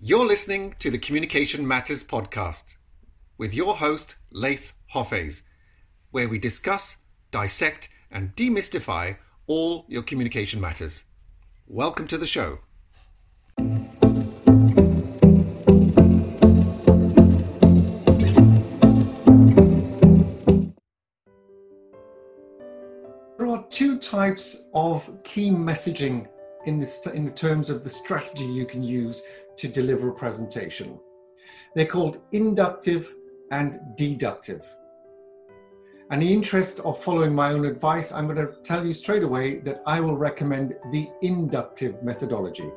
You're listening to the Communication Matters podcast with your host, Laith Hoffes, where we discuss, dissect, and demystify all your communication matters. Welcome to the show. There are two types of key messaging in, this, in the terms of the strategy you can use to deliver a presentation. They're called inductive and deductive. And the interest of following my own advice, I'm going to tell you straight away that I will recommend the inductive methodology.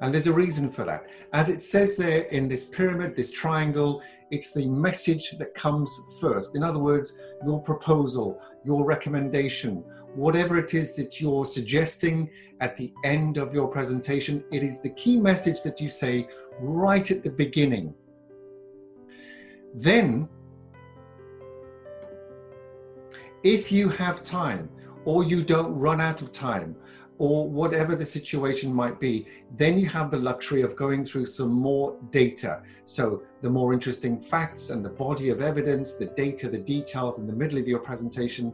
And there's a reason for that. As it says there in this pyramid, this triangle, it's the message that comes first. In other words, your proposal, your recommendation, whatever it is that you're suggesting at the end of your presentation, it is the key message that you say right at the beginning. Then, if you have time or you don't run out of time or whatever the situation might be, then you have the luxury of going through some more data. So, the more interesting facts and the body of evidence, the data, the details in the middle of your presentation,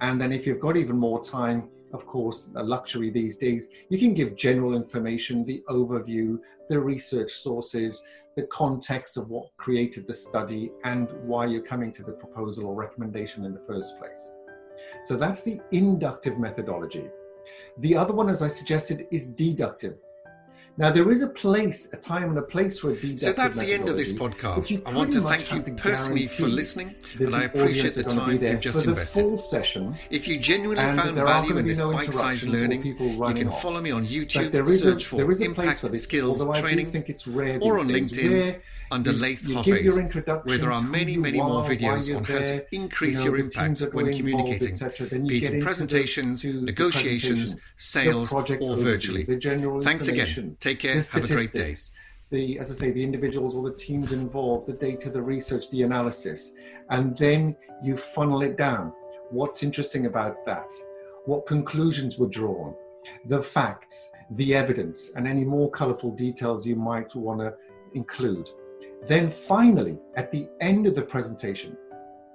and then if you've got even more time, of course, a luxury these days, you can give general information, the overview, the research sources, the context of what created the study, and why you're coming to the proposal or recommendation in the first place. So that's the inductive methodology. The other one, as I suggested, is deductive. Now, there is a place, a time and a place for a So that's the end of this podcast. I want to thank you personally for listening, and I appreciate the time you've just invested. Session, if you genuinely found value in this no bite-sized learning, you can off. follow me on YouTube, search a, for Impact for this, Skills Training, or on LinkedIn under Laith Hoffes, where there are many, many more videos on how to increase your impact when communicating, be it in presentations, negotiations, sales, or virtually. Thanks again. Take care. Have a great day. The, as I say, the individuals or the teams involved, the data, the research, the analysis, and then you funnel it down. What's interesting about that? What conclusions were drawn? The facts, the evidence, and any more colorful details you might want to include. Then finally, at the end of the presentation,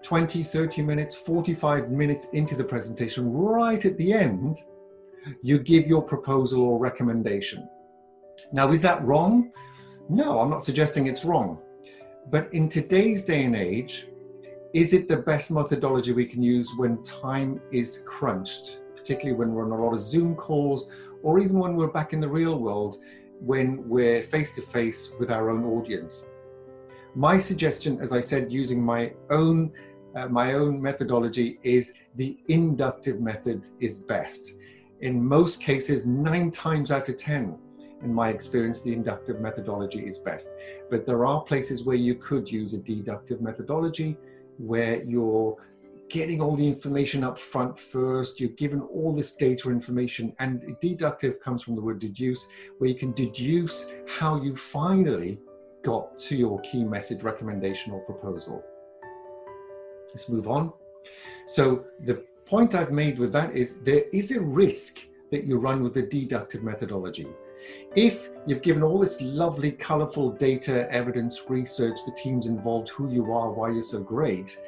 20, 30 minutes, 45 minutes into the presentation, right at the end, you give your proposal or recommendation. Now, is that wrong? No, I'm not suggesting it's wrong. But in today's day and age, is it the best methodology we can use when time is crunched, particularly when we're on a lot of Zoom calls, or even when we're back in the real world, when we're face to face with our own audience? My suggestion, as I said, using my own uh, my own methodology is the inductive method is best. In most cases, nine times out of 10, in my experience, the inductive methodology is best. But there are places where you could use a deductive methodology where you're getting all the information up front first, you're given all this data information, and deductive comes from the word deduce, where you can deduce how you finally got to your key message recommendation or proposal. Let's move on. So the point I've made with that is there is a risk that you run with the deductive methodology. If you've given all this lovely, colorful data, evidence, research, the teams involved, who you are, why you're so great,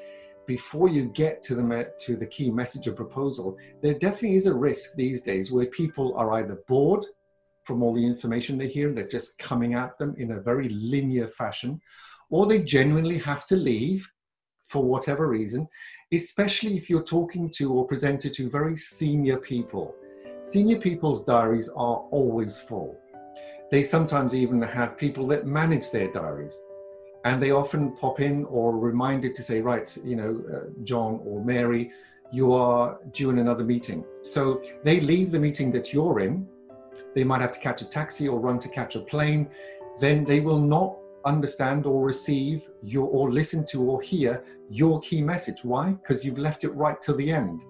before you get to the, to the key message or proposal, there definitely is a risk these days where people are either bored from all the information they hear, they're just coming at them in a very linear fashion, or they genuinely have to leave for whatever reason, especially if you're talking to or presented to very senior people Senior people's diaries are always full. They sometimes even have people that manage their diaries. And they often pop in or reminded to say, right, you know, uh, John or Mary, you are due in another meeting. So they leave the meeting that you're in. They might have to catch a taxi or run to catch a plane. Then they will not understand or receive your or listen to or hear your key message. Why? Because you've left it right till the end.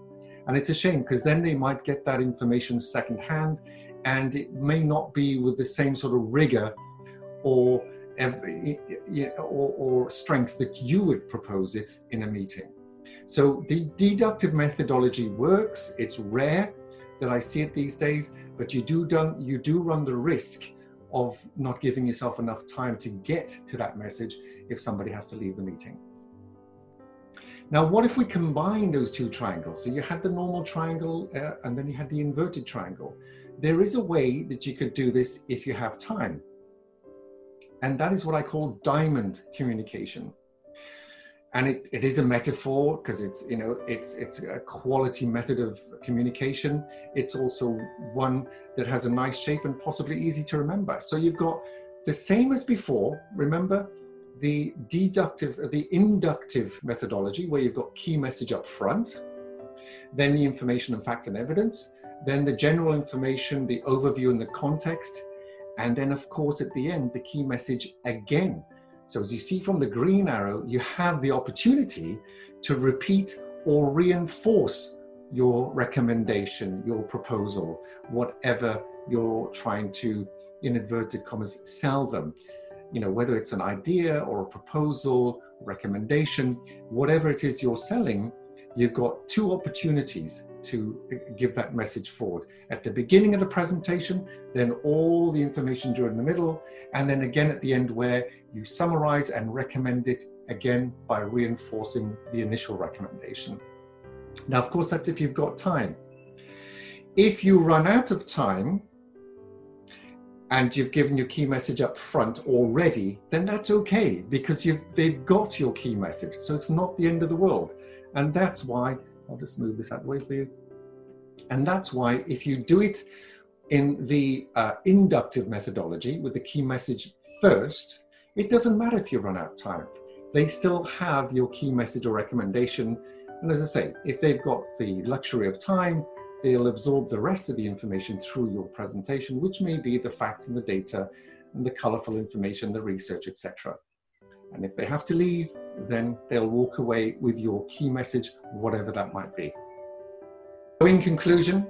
And it's a shame because then they might get that information secondhand and it may not be with the same sort of rigor or, or, or strength that you would propose it in a meeting. So the deductive methodology works. It's rare that I see it these days, but you do, done, you do run the risk of not giving yourself enough time to get to that message if somebody has to leave the meeting. Now, what if we combine those two triangles? So you had the normal triangle uh, and then you had the inverted triangle. There is a way that you could do this if you have time. And that is what I call diamond communication and it, it is a metaphor because it's you know it's it's a quality method of communication it's also one that has a nice shape and possibly easy to remember so you've got the same as before remember the deductive the inductive methodology where you've got key message up front then the information and fact and evidence then the general information the overview and the context and then of course at the end the key message again so as you see from the green arrow, you have the opportunity to repeat or reinforce your recommendation, your proposal, whatever you're trying to, in inverted commas, sell them. You know, whether it's an idea or a proposal, recommendation, whatever it is you're selling, you've got two opportunities to uh, give that message forward. At the beginning of the presentation, then all the information during the middle, and then again at the end where you summarize and recommend it again by reinforcing the initial recommendation. Now, of course, that's if you've got time. If you run out of time and you've given your key message up front already, then that's okay because they've got your key message. So it's not the end of the world. And that's why, I'll just move this out of the way for you. And that's why if you do it in the uh, inductive methodology with the key message first, it doesn't matter if you run out of time. They still have your key message or recommendation. And as I say, if they've got the luxury of time, they'll absorb the rest of the information through your presentation, which may be the facts and the data and the colorful information, the research, etc. And if they have to leave, then they'll walk away with your key message, whatever that might be. So in conclusion,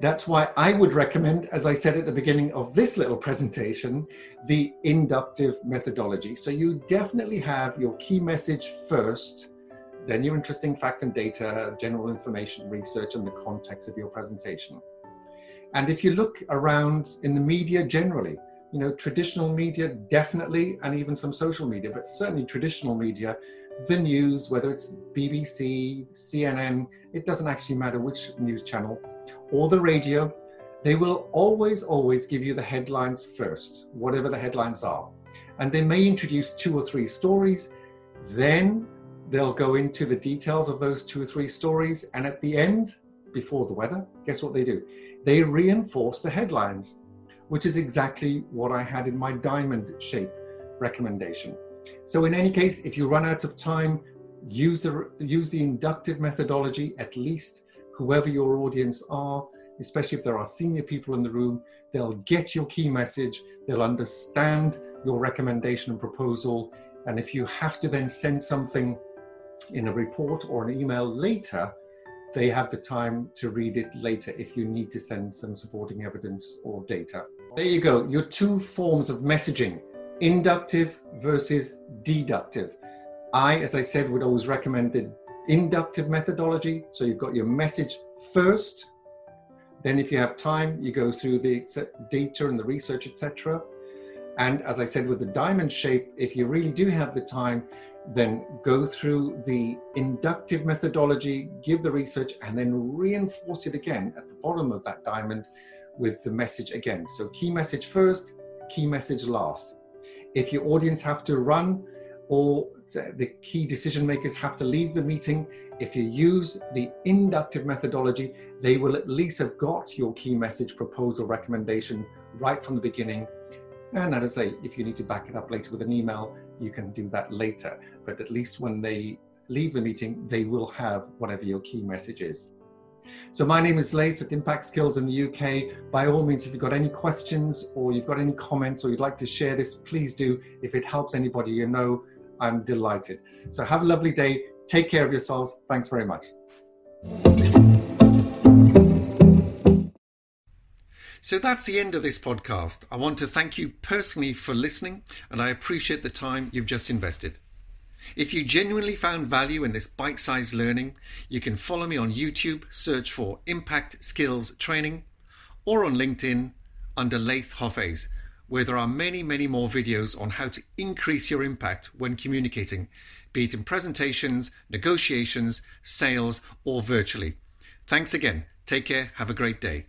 that's why I would recommend, as I said at the beginning of this little presentation, the inductive methodology. So you definitely have your key message first, then your interesting facts and data, general information, research, and the context of your presentation. And if you look around in the media generally, you know, traditional media definitely, and even some social media, but certainly traditional media, the news, whether it's BBC, CNN, it doesn't actually matter which news channel, or the radio, they will always, always give you the headlines first, whatever the headlines are. And they may introduce two or three stories, then they'll go into the details of those two or three stories. And at the end, before the weather, guess what they do? They reinforce the headlines, which is exactly what I had in my diamond shape recommendation. So in any case, if you run out of time, use the, use the inductive methodology, at least whoever your audience are, especially if there are senior people in the room, they'll get your key message, they'll understand your recommendation and proposal. And if you have to then send something in a report or an email later, they have the time to read it later if you need to send some supporting evidence or data. There you go, your two forms of messaging inductive versus deductive. I, as I said, would always recommend the inductive methodology. So you've got your message first. Then if you have time, you go through the data and the research, etc. And as I said, with the diamond shape, if you really do have the time, then go through the inductive methodology, give the research, and then reinforce it again at the bottom of that diamond with the message again. So key message first, key message last if your audience have to run or the key decision makers have to leave the meeting, if you use the inductive methodology, they will at least have got your key message, proposal, recommendation right from the beginning. And as I say, if you need to back it up later with an email, you can do that later. But at least when they leave the meeting, they will have whatever your key message is. So my name is Laith at Impact Skills in the UK. By all means, if you've got any questions or you've got any comments or you'd like to share this, please do. If it helps anybody you know, I'm delighted. So have a lovely day. Take care of yourselves. Thanks very much. So that's the end of this podcast. I want to thank you personally for listening, and I appreciate the time you've just invested. If you genuinely found value in this bite sized learning, you can follow me on YouTube, search for Impact Skills Training, or on LinkedIn under Laith Hoffes, where there are many, many more videos on how to increase your impact when communicating, be it in presentations, negotiations, sales, or virtually. Thanks again. Take care. Have a great day.